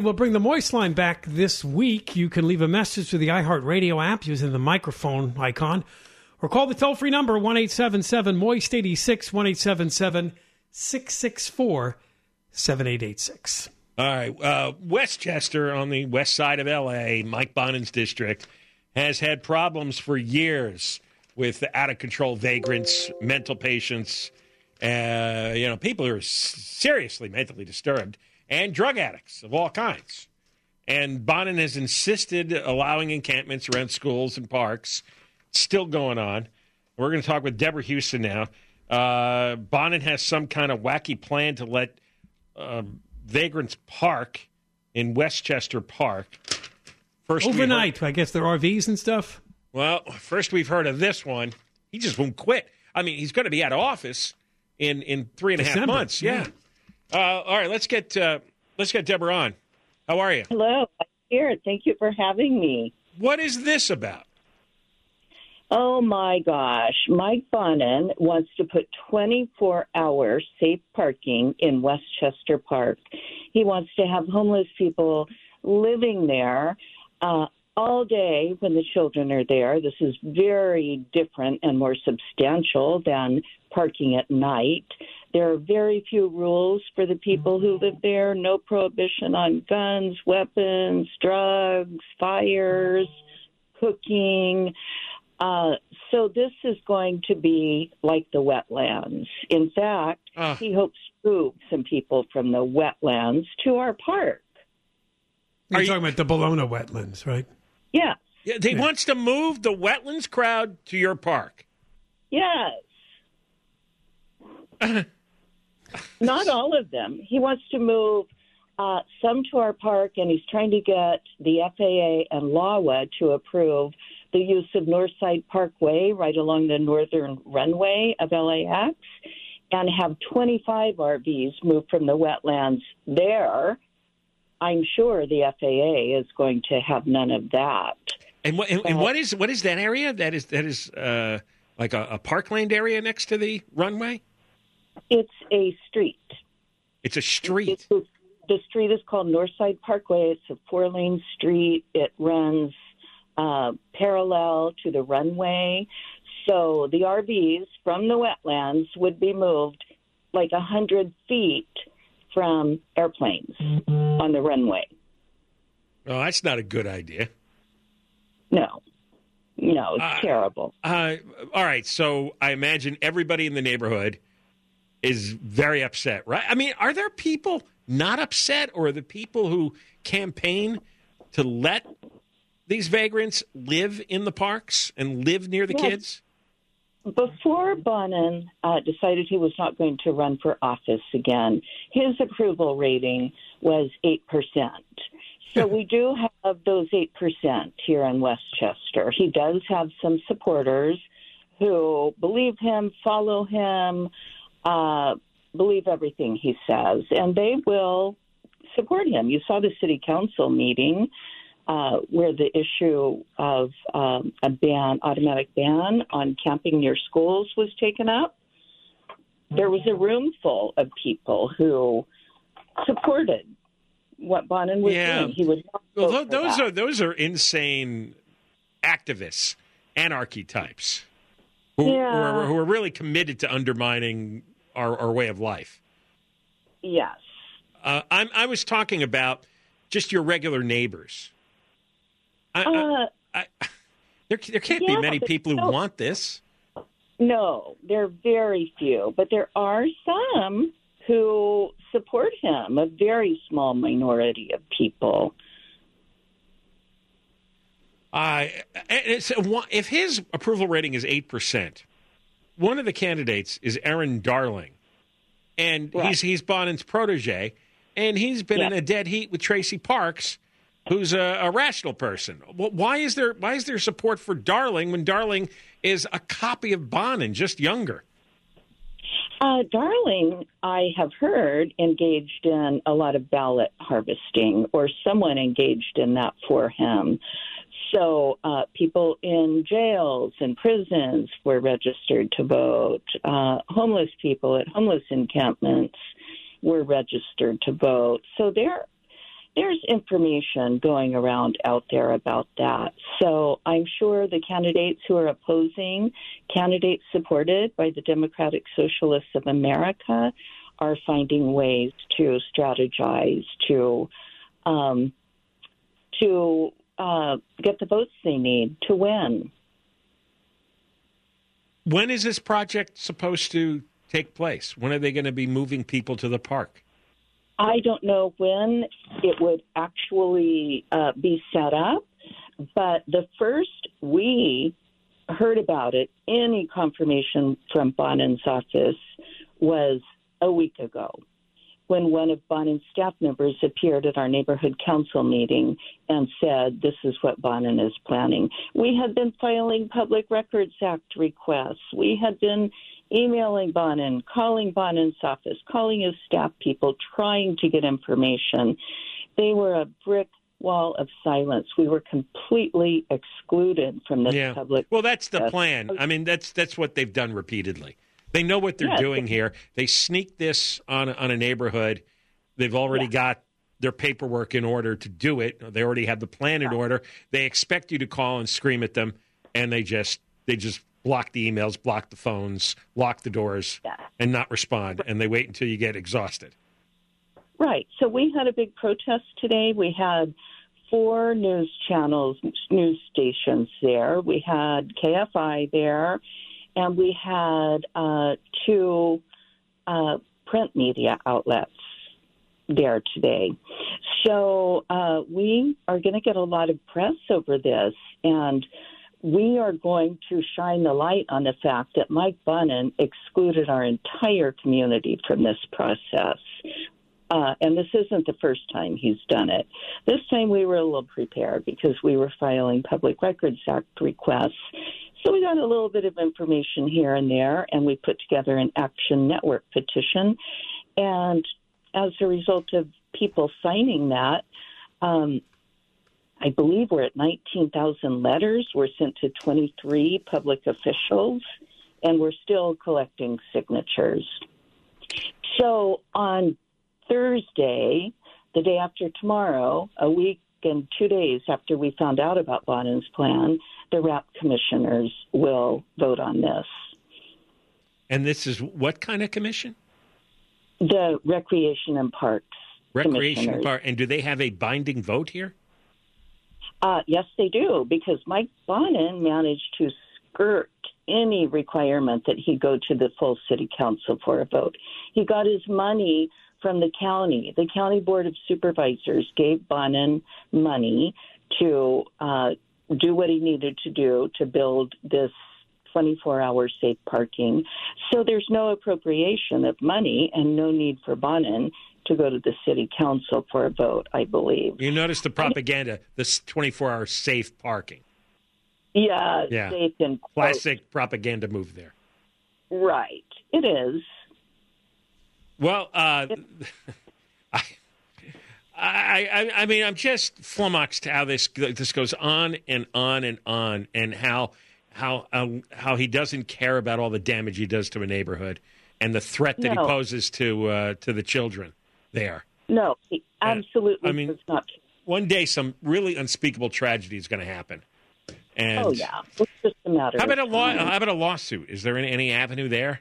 We'll bring the Moist line back this week. You can leave a message to the iHeartRadio app using the microphone icon or call the toll free number 1 877 Moist 86 1 877 664 7886. All right. Uh, Westchester on the west side of L.A., Mike Bonin's district, has had problems for years with out of control vagrants, mental patients, uh, you know, people who are seriously mentally disturbed and drug addicts of all kinds. And Bonin has insisted allowing encampments around schools and parks. Still going on. We're going to talk with Deborah Houston now. Uh, Bonin has some kind of wacky plan to let uh, vagrants park in Westchester Park. First overnight, I guess they're RVs and stuff. Well, first we've heard of this one. He just won't quit. I mean, he's going to be out of office in in three and a half months. Yeah. yeah. Uh, all right, let's get uh, let's get Deborah on. How are you? Hello, I'm here. Thank you for having me. What is this about? Oh my gosh, Mike Bonin wants to put 24 hour safe parking in Westchester Park. He wants to have homeless people living there uh, all day when the children are there. This is very different and more substantial than parking at night. There are very few rules for the people who live there no prohibition on guns, weapons, drugs, fires, cooking. Uh, so this is going to be like the wetlands. In fact, uh. he hopes to move some people from the wetlands to our park. You're Are talking you... about the Ballona wetlands, right? Yeah. Yeah, he yeah. wants to move the wetlands crowd to your park. Yes. Not all of them. He wants to move uh, some to our park, and he's trying to get the FAA and LAWA to approve the use of Northside Parkway right along the northern runway of LAX and have 25 RVs move from the wetlands there. I'm sure the FAA is going to have none of that. And what, and, and what is what is that area? That is that is uh, like a, a parkland area next to the runway. It's a street. It's a street. It's a, the street is called Northside Parkway. It's a four lane street. It runs uh, parallel to the runway. So the RVs from the wetlands would be moved like a hundred feet from airplanes on the runway. Oh, that's not a good idea. No. No, it's uh, terrible. Uh, all right, so I imagine everybody in the neighborhood is very upset, right? I mean, are there people not upset, or are the people who campaign to let these vagrants live in the parks and live near the yes. kids? Before Bonin uh, decided he was not going to run for office again, his approval rating was 8%. So we do have those 8% here in Westchester. He does have some supporters who believe him, follow him, uh, believe everything he says, and they will support him. You saw the city council meeting uh, where the issue of um, a ban, automatic ban on camping near schools was taken up. There was a room full of people who supported what Bonin was yeah. doing. He would well, those are those are insane activists, anarchy types, who, yeah. who, are, who are really committed to undermining our, our way of life. Yes. Uh, i was talking about just your regular neighbors. I, uh, I, there, there can't yeah, be many people who want this. No, there are very few, but there are some who support him, a very small minority of people. Uh, if his approval rating is 8%, one of the candidates is Erin Darling, and right. he's he's Bonin's protege, and he's been in a dead heat with Traci Parks, who's a, a, rational person. Why is there why is there support for Darling when Darling is a copy of Bonin, just younger? Uh, Darling, I have heard, engaged in a lot of ballot harvesting, or someone engaged in that for him. So uh, people in jails and prisons were registered to vote. Uh, homeless people at homeless encampments were registered to vote. So there, there's information going around out there about that. So I'm sure the candidates who are opposing, candidates supported by the Democratic Socialists of America, are finding ways to strategize to um, to uh, get the votes they need to win. When is this project supposed to take place? When are they going to be moving people to the park? I don't know when it would actually uh, be set up, but the first we heard about it, any confirmation from Bonin's office was a week ago when one of Bonin's staff members appeared at our neighborhood council meeting and said, This is what Bonin is planning. We had been filing Public Records Act requests. We had been emailing Bonin, calling Bonin's office, calling his staff people, trying to get information. They were a brick wall of silence. We were completely excluded from this yeah. public. Well, that's the plan. I mean, that's that's what they've done repeatedly. They know what they're doing here. They sneak this on on a neighborhood. They've already yeah. got their paperwork in order to do it. They already have the plan in order. They expect you to call and scream at them, and they just they just block the emails, block the phones, lock the doors, yeah. and not respond. And they wait until you get exhausted. Right. So we had a big protest today. We had four news channels, news stations there. We had KFI there, and we had uh, two uh, print media outlets there today. So uh, we are going to get a lot of press over this, and we are going to shine the light on the fact that Mike Bonin excluded our entire community from this process. Uh, and this isn't the first time he's done it. This time we were a little prepared because we were filing Public Records Act requests. So we got a little bit of information here and there, and we put together an Action Network petition. And as a result of people signing that, um, I believe we're at 19,000 letters were sent to 23 public officials, and we're still collecting signatures. So on Thursday, the day after tomorrow, a week and two days after we found out about Bonin's plan, the RAP commissioners will vote on this. And this is what kind of commission? The Recreation and Parks. Recreation and Park. And do they have a binding vote here? Uh, yes, they do, because Mike Bonin managed to skirt any requirement that he go to the full city council for a vote. He got his money from the county. The county board of supervisors gave Bonin money to uh, do what he needed to do to build this 24 hour safe parking. So there's no appropriation of money and no need for Bonin to go to the city council for a vote, I believe. You notice the propaganda, this 24 hour safe parking. Yeah, yeah. safe and classic propaganda move there. Right, it is. Well, uh, I, I, I mean, I'm just flummoxed how this this goes on and on and on, and how how uh, how he doesn't care about all the damage he does to a neighborhood and the threat that no. he poses to uh, to the children there. No, he absolutely. I mean, does not. One day, some really unspeakable tragedy is going to happen. And oh yeah, it's just a matter. How about a law? How about a lawsuit? Is there any, any avenue there?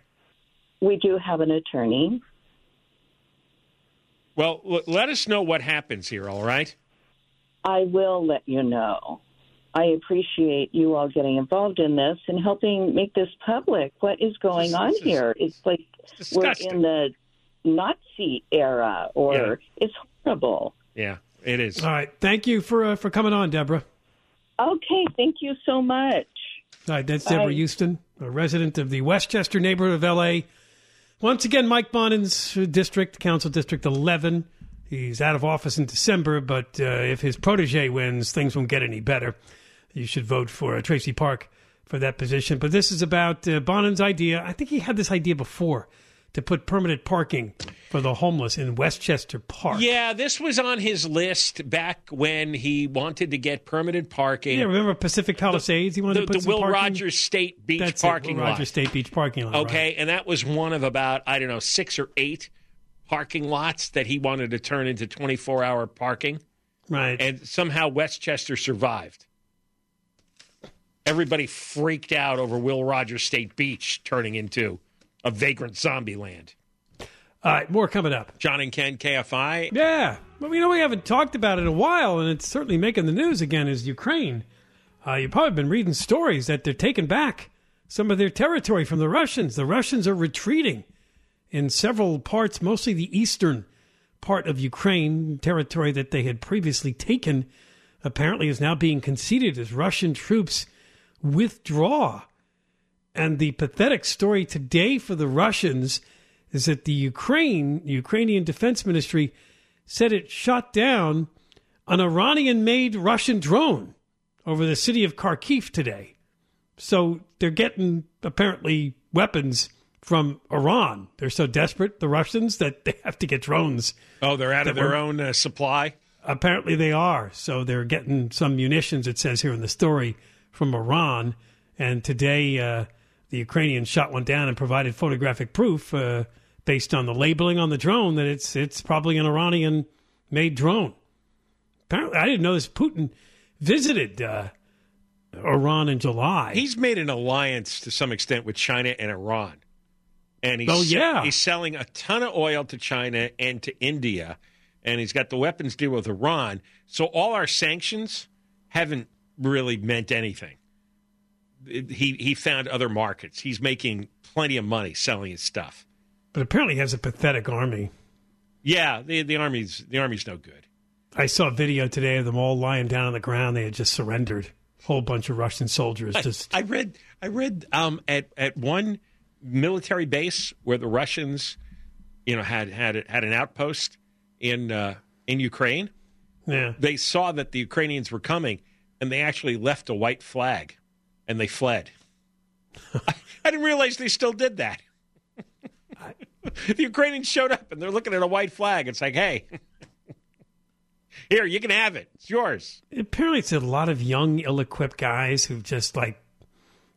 We do have an attorney. Well, l- let us know what happens here. All right. I will let you know. I appreciate you all getting involved in this and helping make this public. What is going on here? It's like it's we're in the Nazi era, or yeah. it's horrible. Yeah, it is. All right. Thank you for uh, for coming on, Deborah. Okay. Thank you so much. All right. That's Deborah Bye. Houston, a resident of the Westchester neighborhood of L.A. Once again, Mike Bonin's district, Council District 11. He's out of office in December, but uh, if his protege wins, things won't get any better. You should vote for uh, Traci Park for that position. But this is about uh, Bonin's idea. I think he had this idea before to put permanent parking for the homeless in Westchester Park. Yeah, this was on his list back when he wanted to get permanent parking. Yeah, remember Pacific Palisades? The, he wanted the, to put the Will parking? Rogers State Beach That's parking it, Will lot. Rogers State Beach parking lot. Okay, right. and that was one of about I don't know six or eight parking lots that he wanted to turn into 24 hour parking. Right. And somehow Westchester survived. Everybody freaked out over Will Rogers State Beach turning into a vagrant zombie land. All right, more coming up. John and Ken, KFI. Yeah. Well, we know we haven't talked about it in a while, and it's certainly making the news again, is Ukraine. Uh, you've probably been reading stories that they're taking back some of their territory from the Russians. The Russians are retreating in several parts, mostly the eastern part of Ukraine, territory that they had previously taken, apparently is now being conceded as Russian troops withdraw. And the pathetic story today for the Russians is that the Ukraine, Ukrainian Defense Ministry, said it shot down an Iranian made Russian drone over the city of Kharkiv today. So they're getting apparently weapons from Iran. They're so desperate, the Russians, that they have to get drones. Oh, they're out of their own uh, supply? Apparently they are. So they're getting some munitions, it says here in the story, from Iran. And today, uh, the Ukrainians shot one down and provided photographic proof uh, based on the labeling on the drone that it's it's probably an Iranian made drone. Apparently, I didn't know this. Putin visited uh, Iran in July. He's made an alliance to some extent with China and Iran. And he's, Oh, yeah. he's selling a ton of oil to China and to India. And he's got the weapons deal with Iran. So all our sanctions haven't really meant anything. He, he found other markets. He's making plenty of money selling his stuff. but apparently, he has a pathetic army. Yeah, the, the army's the army's no good. I saw a video today of them all lying down on the ground. They had just surrendered. A whole bunch of Russian soldiers just. I read I read um, at at one military base where the Russians, you know, had had had an outpost in uh, in Ukraine. yeah. They saw that the Ukrainians were coming, and they actually left a white flag, and they fled. I, I didn't realize they still did that. the Ukrainians showed up, and they're looking at a white flag. It's like, hey. Here, you can have it. It's yours. Apparently, it's a lot of young, ill equipped guys who've just like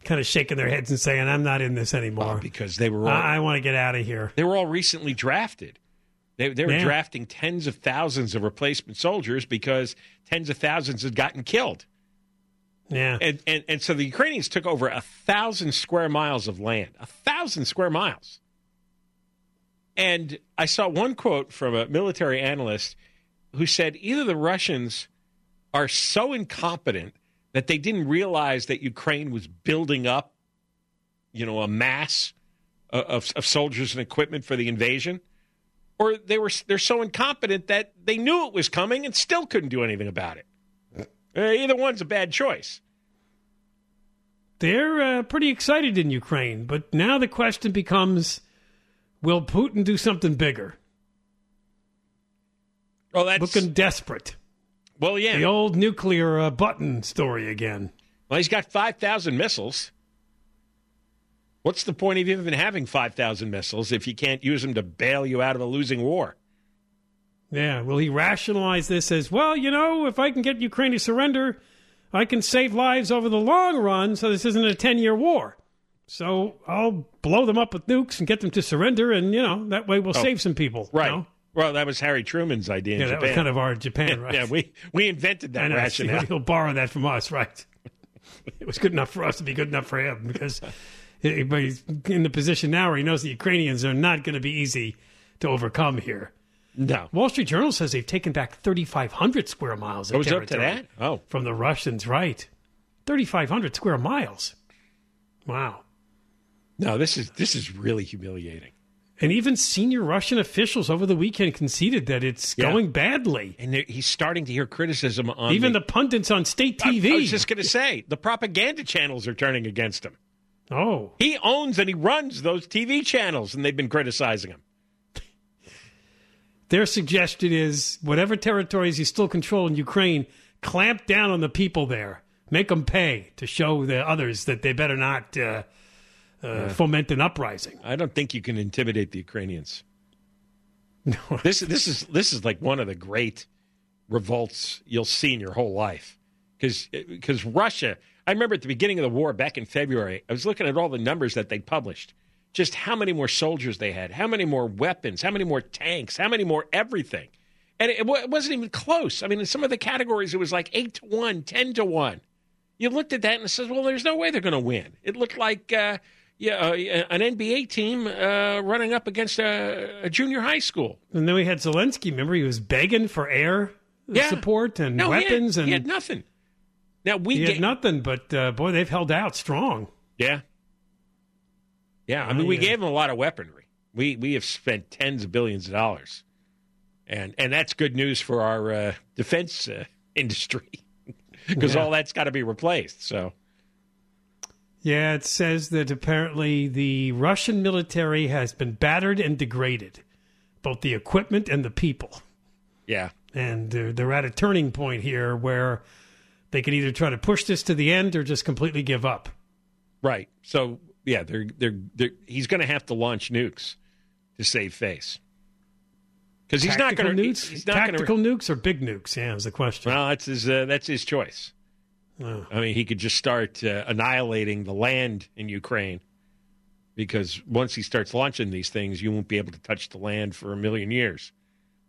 kind of shaking their heads and saying, I'm not in this anymore. Oh, because they were all, I, I want to get out of here. they were all recently drafted. They, they were Yeah. drafting tens of thousands of replacement soldiers because tens of thousands had gotten killed. Yeah. And, and, and so the Ukrainians took over a thousand square miles of land, a thousand square miles. And I saw one quote from a military analyst who said either the Russians are so incompetent that they didn't realize that Ukraine was building up, you know, a mass of, of, soldiers and equipment for the invasion, or they were they're so incompetent that they knew it was coming and still couldn't do anything about it. Uh, either one's a bad choice. They're uh, pretty excited in Ukraine, but now the question becomes will Putin do something bigger? Oh, that's Looking desperate. well, yeah. The old nuclear uh, button story again. Well, he's got five thousand missiles. What's the point of even having five thousand missiles if you can't use them to bail you out of a losing war? Yeah, will he rationalize this as well? You know, if I can get Ukraine to surrender, I can save lives over the long run. So this isn't a ten-year war. So I'll blow them up with nukes and get them to surrender, and you know that way we'll oh, save some people. you Oh. Right. know? Well, that was Harry Truman's idea in Yeah, that Japan. was kind of our Japan, right? yeah, we we invented that know. rationale. He'll borrow that from us, right? it was good enough for us to be good enough for him because he's in the position now where he knows the Ukrainians are not going to be easy to overcome here. No, Wall Street Journal says they've taken back 3,500 square miles of goes up to that. Oh, from the Russians, right? 3,500 square miles. Wow. no, this is this is really humiliating. And even senior Russian officials over the weekend conceded that it's Yeah. going badly. And he's starting to hear criticism on Even the. the pundits on state I- TV. I was just going to say the propaganda channels are turning against him. oh, He owns and he runs those TV channels, and they've been criticizing him. Their suggestion is whatever territories you still control in Ukraine, clamp down on the people there. Make them pay to show the others that they better not uh, uh, foment an uprising. I don't think you can intimidate the Ukrainians. No. This this is this is like one of the great revolts you'll see in your whole life because because Russia. I remember at the beginning of the war back in February, I was looking at all the numbers that they published, just how many more soldiers they had, how many more weapons, how many more tanks, how many more everything, And it, it wasn't even close. I mean, in some of the categories, it was like 8 to 1, 10 to 1. You looked at that and says, well, there's no way they're going to win. It looked like uh, yeah, uh, an NBA team uh, running up against a, a, junior high school. And then we had Zelensky. Remember, he was begging for air yeah. support and no, weapons, he had, and he had nothing. Now we he get, had nothing, but uh, boy, they've held out strong. Yeah, yeah. I mean, we gave them a lot of weaponry. We we have spent tens of billions of dollars, and and that's good news for our uh, defense uh, industry because yeah. all that's got to be replaced. So. Yeah, it says that apparently the Russian military has been battered and degraded, both the equipment and the people. Yeah. And they're, they're at a turning point here where they can either try to push this to the end or just completely give up. Right. So yeah, they're they're, they're he's going to have to launch nukes to save face. Because he's not going to nukes. He's not tactical gonna, nukes or big nukes. Yeah, is the question. Well, that's his uh, that's his choice. Oh. I mean, he could just start uh, annihilating the land in Ukraine because once he starts launching these things, you won't be able to touch the land for a million years.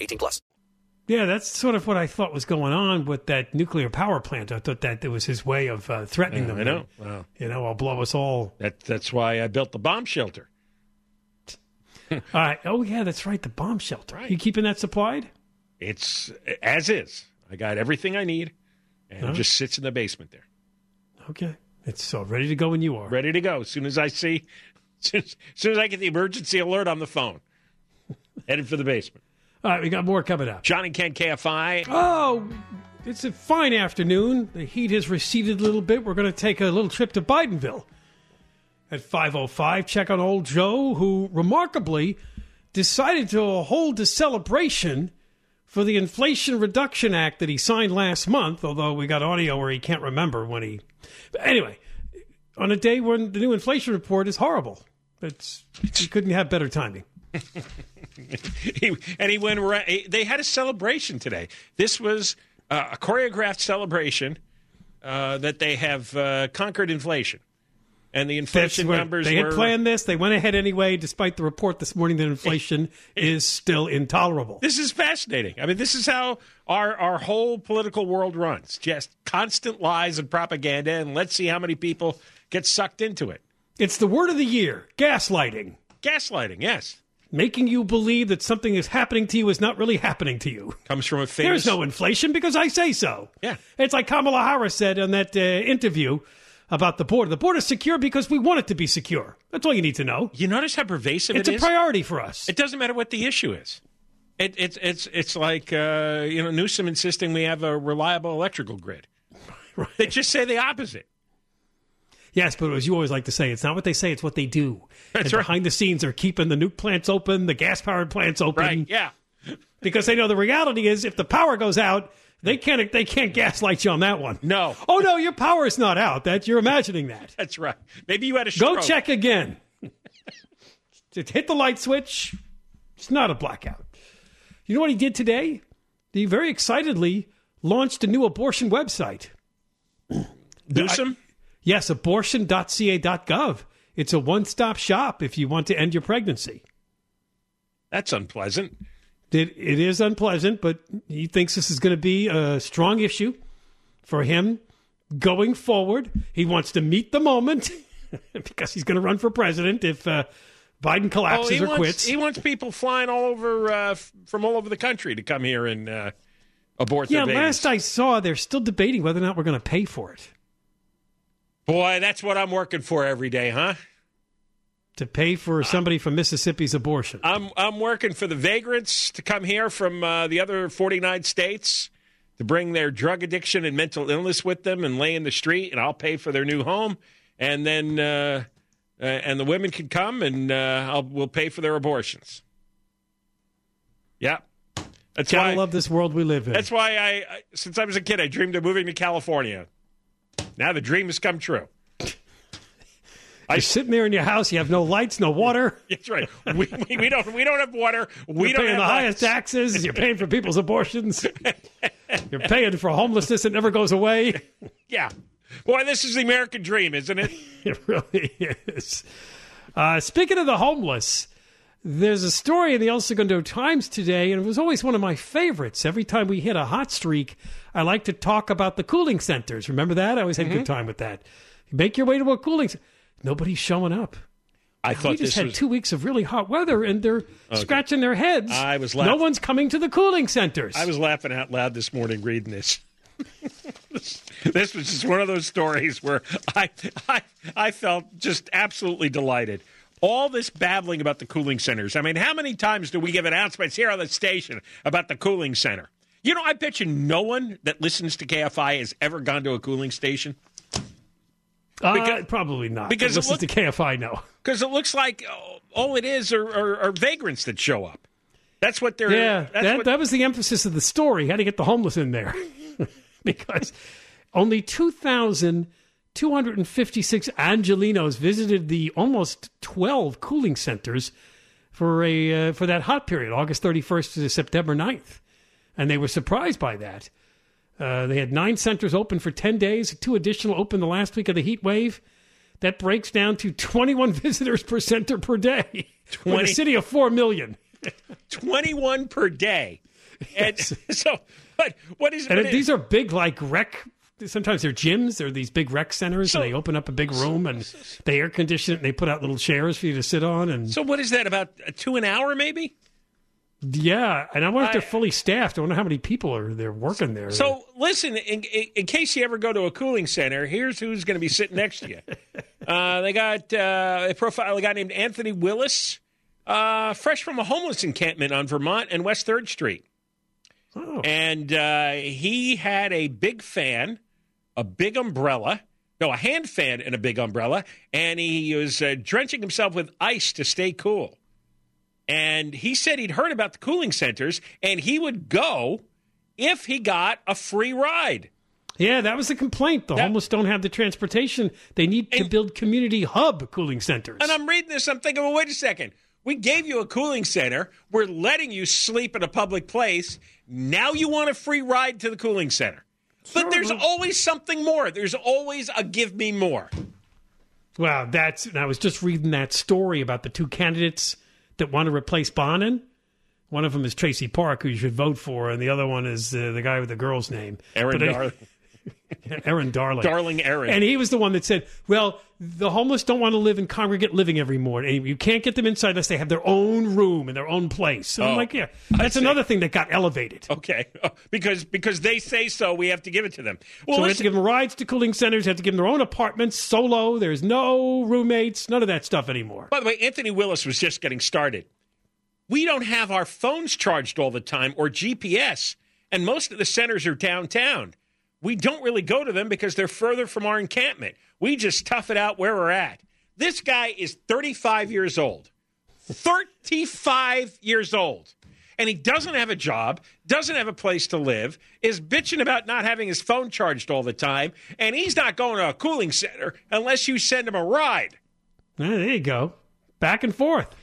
18 plus. Yeah, that's sort of what I thought was going on with that nuclear power plant. I thought that it was his way of uh, threatening yeah, them. I know. Wow. You know, I'll blow us all. That, that's why I built the bomb shelter. All right. Oh yeah, that's right. The bomb shelter. Right. You keeping that supplied? It's as is. I got everything I need, and it just sits in the basement there. Okay. It's so ready to go when you are. Ready to go. As soon as I see, as soon as, as, soon as I get the emergency alert on the phone, headed for the basement. All right, we got more coming up. John and Ken KFI. Oh, it's a fine afternoon. The heat has receded a little bit. We're going to take a little trip to Bidenville at 5.05. Check on old Joe, who remarkably decided to hold a celebration for the Inflation Reduction Act that he signed last month, although we got audio where he can't remember when he. But anyway, on a day when the new inflation report is horrible. It's, you couldn't have better timing. he, and he went around. They had a celebration today. This was uh, a choreographed celebration uh, that they have uh, conquered inflation and the inflation numbers. They had planned this. They went ahead anyway, despite the report this morning that inflation is still intolerable. This is fascinating. I mean, this is how our our whole political world runs: just constant lies and propaganda, and let's see how many people get sucked into it. It's the word of the year: gaslighting. Gaslighting, yes. Making you believe that something is happening to you is not really happening to you. Comes from a famous. There's no inflation because I say so. Yeah. It's like Kamala Harris said on that uh, interview about the border. The border is secure because we want it to be secure. That's all you need to know. You notice how pervasive it's it a priority for us. It doesn't matter what the issue is. It, it's it's it's like uh, you know Newsom insisting we have a reliable electrical grid. Right. They just say the opposite. Yes, but as you always like to say, it's not what they say; it's what they do. That's and right. Behind the scenes, they're keeping the nuke plants open, the gas powered plants open. Right? Yeah. because they know the reality is, if the power goes out, they can't they can't gaslight you on that one. No. Oh no, your power is not out. That you're imagining that. That's right. Maybe you had a stroke. Go check again. Just hit the light switch. It's not a blackout. You know what he did today? He very excitedly launched a new abortion website. Newsom? Yes, abortion.ca.gov. It's a one-stop shop if you want to end your pregnancy. That's unpleasant. It, it is unpleasant, but he thinks this is going to be a strong issue for him going forward. He wants to meet the moment because he's going to run for president if uh, Biden collapses oh, or wants, quits. He wants people flying all over uh, from all over the country to come here and uh, abort yeah, their last I saw, they're still debating whether or not we're going to pay for it. Boy, that's what I'm working for every day, huh? to pay for somebody from Mississippi's abortion. I'm I'm working for the vagrants to come here from uh, the other 49 states to bring their drug addiction and mental illness with them and lay in the street, and I'll pay for their new home, and then uh, uh, and the women can come and uh, I'll we'll pay for their abortions. Yeah, That's Gotta why. I love this world we live in. That's why I, I, since I was a kid, I dreamed of moving to California. Now the dream has come true. You're sitting there in your house. You have no lights, no water. That's right. We, we, we don't we don't have water. We You're don't paying the highest taxes. You're paying for people's abortions. You're paying for homelessness that never goes away. Yeah. Boy, this is the American dream, isn't it? It really is. Uh, speaking of the homeless, there's a story in the El Segundo Times today, and it was always one of my favorites. Every time we hit a hot streak, I like to talk about the cooling centers. Remember that? I always had a Mm-hmm. good time with that. Make your way to a cooling center. Nobody's showing up. I We thought just this had was. two weeks of really hot weather, and they're scratching their heads. I was no one's coming to the cooling centers. I was laughing out loud this morning reading this. this, this was just one of those stories where I, I I felt just absolutely delighted. All this babbling about the cooling centers. I mean, how many times do we give announcements here on the station about the cooling center? You know, I bet you no one that listens to KFI has ever gone to a cooling station Uh, probably not. because it listen look- to KFI now. because it looks like oh, all it is are, are, are vagrants that show up. That's what they're. Yeah, that, what, that was the emphasis of the story. How to get the homeless in there. because only 2,256 Angelenos visited the almost 12 cooling centers for, a, uh, for that hot period, August 31st to September 9th. And they were surprised by that. Uh, they had nine centers open for 10 days, two additional open the last week of the heat wave. That breaks down to 21 visitors per center per day. With 20 a city of 4 million. 21 per day. And so, but what is And what these are big, like rec. Sometimes they're gyms. They're these big rec centers, So- and they open up a big room and they air condition it. and They put out little chairs for you to sit on, and So what is that about uh, two an hour maybe? yeah. And I wonder if they're fully staffed. I wonder how many people are there working there. So listen, in, in, in case you ever go to a cooling center, here's who's going to be sitting next to you. Uh, they got uh, a profile a guy named Anthony Willis, uh, fresh from a homeless encampment on Vermont and West Third Street, oh, and uh, he had a big fan, a big umbrella. No, a hand fan and a big umbrella, and he was uh, drenching himself with ice to stay cool. And he said he'd heard about the cooling centers, and he would go if he got a free ride. yeah, that was the complaint. The That- homeless don't have the transportation. They need to And- build community hub cooling centers. And I'm reading this, I'm thinking, well, wait a second. We gave you a cooling center. We're letting you sleep in a public place. Now you want a free ride to the cooling center. But there's always something more. There's always a give me more. Wow, that's. And I was just reading that story about the two candidates that want to replace Bonin. One of them is Traci Park, who you should vote for, and the other one is uh, the guy with the girl's name, Erin But, Darling. Erin Darling. Darling Erin. And he was the one that said, "Well, the homeless don't want to live in congregate living every morning. You can't get them inside unless they have their own room and their own place." And I'm Oh, like, "Yeah, that's another thing that got elevated." Okay. because because they say so, we have to give it to them. Well, so we have to give them rides to cooling centers. Have to give them their own apartments, solo. There's no roommates, none of that stuff anymore. by the way, Anthony Willis was just getting started. We don't have our phones charged all the time or GPS, and most of the centers are downtown. We don't really go to them because they're further from our encampment. We just tough it out where we're at. This guy is 35 years old. 35 years old. And he doesn't have a job, doesn't have a place to live, is bitching about not having his phone charged all the time, and he's not going to a cooling center unless you send him a ride. There you go, back and forth.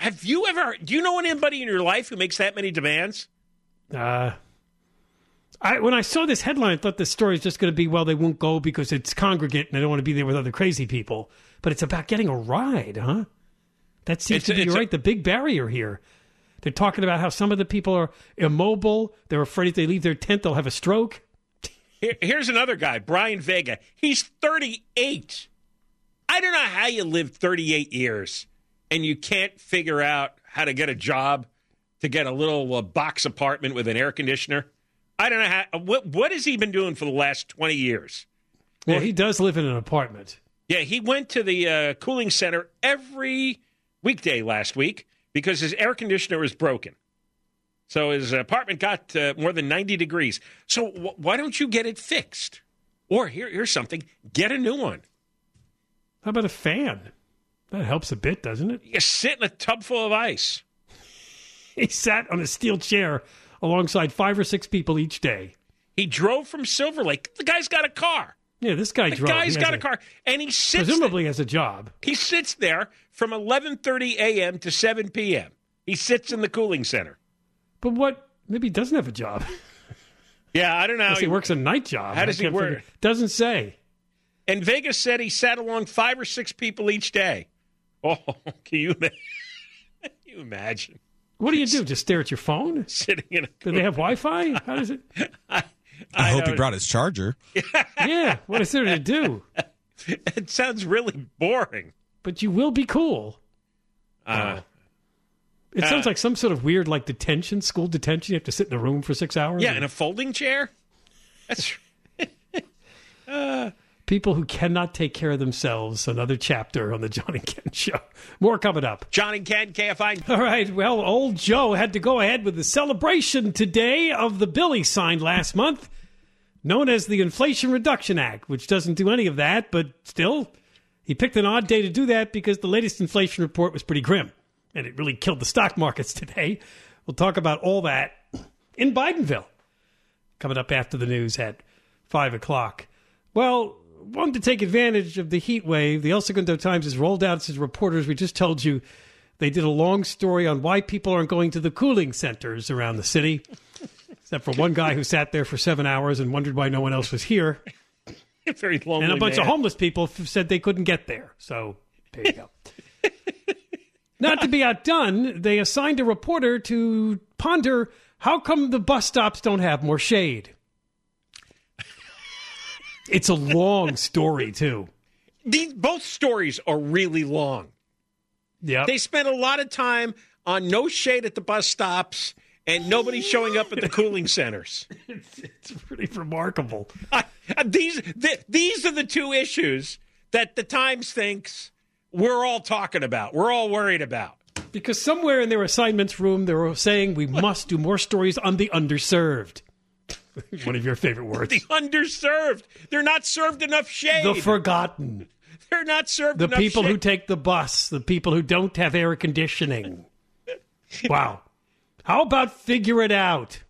Have you ever? Do you know anybody in your life who makes that many demands? Uh, I when I saw this headline, I thought this story is just going to be well, they won't go because it's congregate and they don't want to be there with other crazy people. But it's about getting a ride, huh? That seems It's to be it's a- right. the big barrier here. They're talking about how some of the people are immobile. They're afraid if they leave their tent, they'll have a stroke. Here- here's another guy, Brian Vega. He's 38. I don't know how you lived 38 years and you can't figure out how to get a job to get a little uh, box apartment with an air conditioner. I don't know how. What what has he been doing for the last 20 years? Well, he does live in an apartment. Yeah, he went to the uh, cooling center every weekday last week because his air conditioner was broken. So his apartment got uh, more than 90 degrees. So wh- why don't you get it fixed? Or here, here's something get a new one. How about a fan? That helps a bit, doesn't it? You sit in a tub full of ice. He sat on a steel chair alongside five or six people each day. He drove from Silver Lake. The guy's got a car. Yeah, this guy The drove. guy's He got a car, and he sits. Presumably has a job. He sits there from 11:30 a.m. to 7 p.m. He sits in the cooling center. But what? Maybe he doesn't have a job. Yeah, I don't know. Unless he works a night job. How does he work? figure- Doesn't say. And Vegas said he sat along five or six people each day. Oh, can you, can you imagine What do you do? Just stare at your phone? sitting in a? Do they have Wi-Fi? How does it? I, I hope he don't- brought his charger. Yeah. What is there to do? It sounds really boring. But you will be cool. Uh, It sounds like some sort of weird, like detention, school detention. You have to sit in a room for six hours. yeah, in a folding chair. That's People who cannot take care of themselves. Another chapter on the John and Ken Show. More coming up. John and Ken KFI. All right. Well, old Joe had to go ahead with the celebration today of the bill he signed last month, known as the Inflation Reduction Act, which doesn't do any of that, but still, he picked an odd day to do that because the latest inflation report was pretty grim, and it really killed the stock markets today. We'll talk about all that in Bidenville coming up after the news at 5 o'clock. Well, wanted to take advantage of the heat wave. The El Segundo Times has rolled out its reporters. We just told you they did a long story on why people aren't going to the cooling centers around the city, except for one guy who sat there for seven hours and wondered why no one else was here. Very lonely. And a bunch of homeless people f- said they couldn't get there. So there you go. Not to be outdone, they assigned a reporter to ponder how come the bus stops don't have more shade. It's a long story too. These both stories are really long. Yeah. They spent a lot of time on no shade at the bus stops and nobody showing up at the cooling centers. It's pretty remarkable. Uh, these th- these are the two issues that the Times thinks we're all talking about. We're all worried about. Because somewhere in their assignments room, they were saying we must do more stories on the underserved. One of your favorite words. The underserved. They're not served enough shade. The forgotten. They're not served The people who take the bus. The people who don't have air conditioning. Wow. How about figure it out?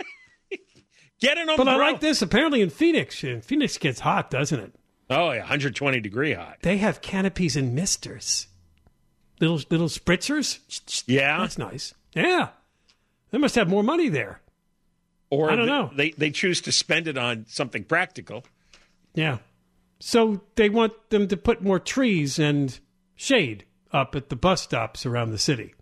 Get an But. I like this. Apparently in Phoenix, Phoenix gets hot, doesn't it? Oh, yeah, 120 degree hot. They have canopies and misters. Little little spritzers. Yeah. That's nice. Yeah. They must have more money there. Or I don't know. They, they choose to spend it on something practical. Yeah. So they want them to put more trees and shade up at the bus stops around the city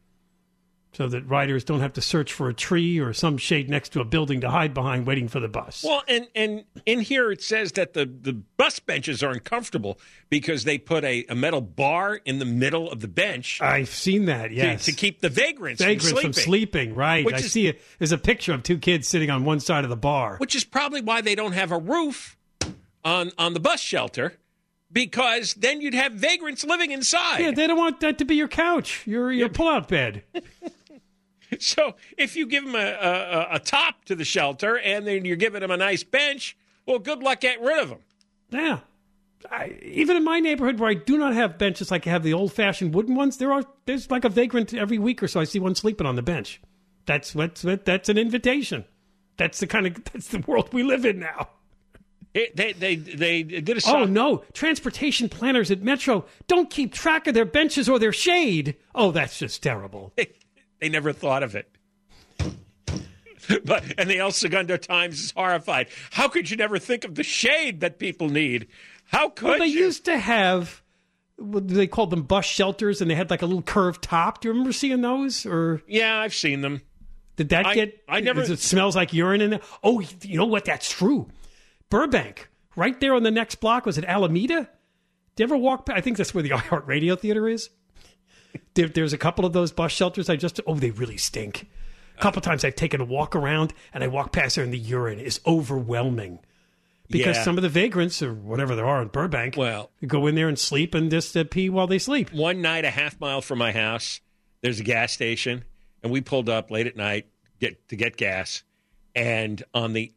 so that riders don't have to search for a tree or some shade next to a building to hide behind waiting for the bus. Well, and, and in here it says that the, the bus benches are uncomfortable because they put a, a metal bar in the middle of the bench I've seen that, to, yes. to keep the vagrants, Vagrants from from sleeping. sleeping, right. Which I is- see it. There's a picture of two kids sitting on one side of the bar. which is probably why they don't have a roof on on the bus shelter because then you'd have vagrants living inside. Yeah, they don't want that to be your couch, your, your pull-out bed. so if you give them a, a, a top to the shelter and then you're giving them a nice bench, well, good luck getting rid of them. Yeah. I, even in my neighborhood where I do not have benches like I have the old fashioned wooden ones, there are there's like a vagrant every week or so. I see one sleeping on the bench. That's what's that's an invitation. That's the kind of that's the world we live in now. It, they, they they did a Oh no, transportation planners at Metro don't keep track of their benches or their shade. Oh, that's just terrible. They never thought of it. but and the El Segundo Times is horrified. How could you never think of the shade that people need? How could Well, they you? used to have they called them bus shelters, and they had like a little curved top. Do you remember seeing those? Or yeah, I've seen them. Did that I- get? I never- It smells like urine in there. Oh, you know what? That's true. Burbank, right there on the next block. Was it Alameda? Did you ever walk? I think that's where the iHeart Radio Theater is. There, there's a couple of those bus shelters. I just oh, they really stink. A couple times I've taken a walk around and I walk past there, and the urine is overwhelming because Yeah. some of the vagrants or whatever there are in Burbank, Well- go in there and sleep and just uh, pee while they sleep. one night a half mile from my house there's a gas station and we pulled up late at night get to get gas and on the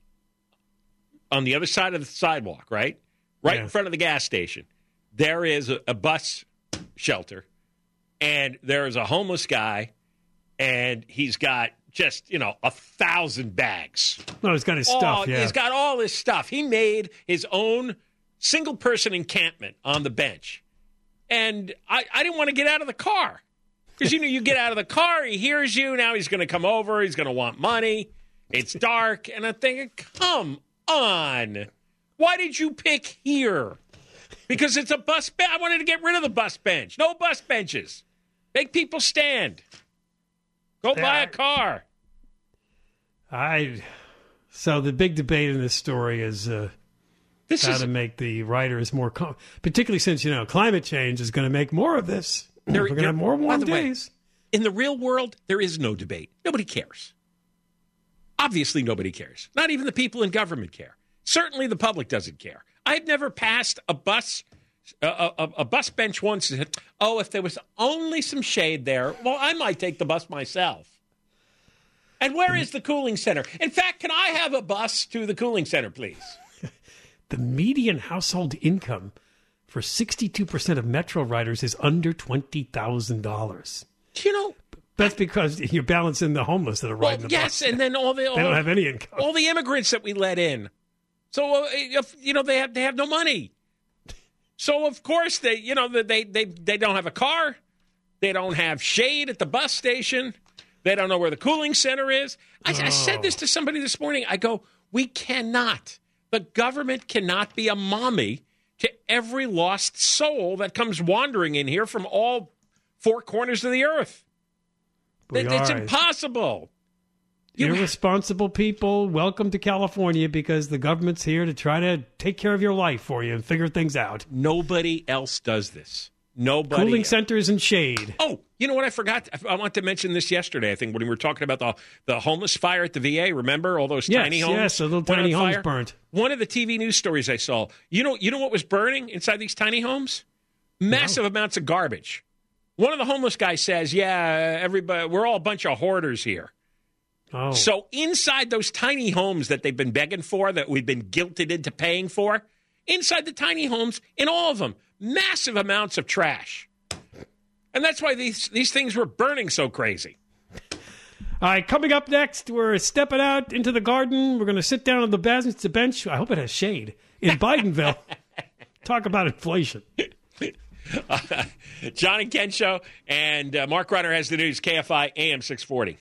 on the other side of the sidewalk right right Yeah. in front of the gas station there is a, a bus shelter and there is a homeless guy and he's got just you know a thousand bags. No, he's got his All- stuff. Yeah, He's got all his stuff. He made his own single person encampment on the bench. And I, I didn't want to get out of the car. Because, you know, you get out of the car, he hears you. Now he's going to come over. He's going to want money. It's dark. And I'm thinking, come on. Why did you pick here? Because it's a bus bench. I wanted to get rid of the bus bench. No bus benches. Make people stand. Go buy a car. I. So the big debate in this story is uh, This how is to make the writers more, com- particularly since you know climate change is going to make more of this. There- We're going to have more warm the way, days. in the real world, there is no debate. Nobody cares. Obviously, nobody cares. Not even the people in government care. Certainly, the public doesn't care. I've never passed a bus, a, a, a bus bench once. said, Oh, if there was only some shade there, well, I might take the bus myself. And where is the cooling center? In fact, can I have a bus to the cooling center, please? the median household income for 62% of metro riders is under $20,000. You know, That's because you're balancing the homeless that are well, riding the bus. yes, and then all the they all, don't have any income. all the immigrants that we let in. So uh, if, you know they have they have no money. So of course they you know they they they don't have a car. They don't have shade at the bus station. They don't know where the cooling center is. I, I said this oh. to somebody this morning. I go, we cannot. The government cannot be a mommy to every lost soul that comes wandering in here from all four corners of the earth. We It- it's impossible. Irresponsible people, welcome to California because the government's here to try to take care of your life for you and figure things out. Nobody else does this. Nobody. Cooling centers and shade. Oh, you know what? I forgot. I want to mention this yesterday. I think when we were talking about the the homeless fire at the VA. Remember all those Yes, tiny homes? yes, the little tiny homes burnt. One of the TV news stories I saw. You know, you know what was burning inside these tiny homes? Massive amounts of garbage. One of the homeless guys says, "Yeah, everybody, we're all a bunch of hoarders here." Oh, So inside those tiny homes that they've been begging for, that we've been guilted into paying for, inside the tiny homes, in all of them, massive amounts of trash. And that's why these these things were burning so crazy. All right, coming up next, we're stepping out into the garden. We're going to sit down on the bench. I hope it has shade in Bidenville. Talk about inflation. John and Ken show, and uh, Mark Ronner has the news. KFI AM six forty.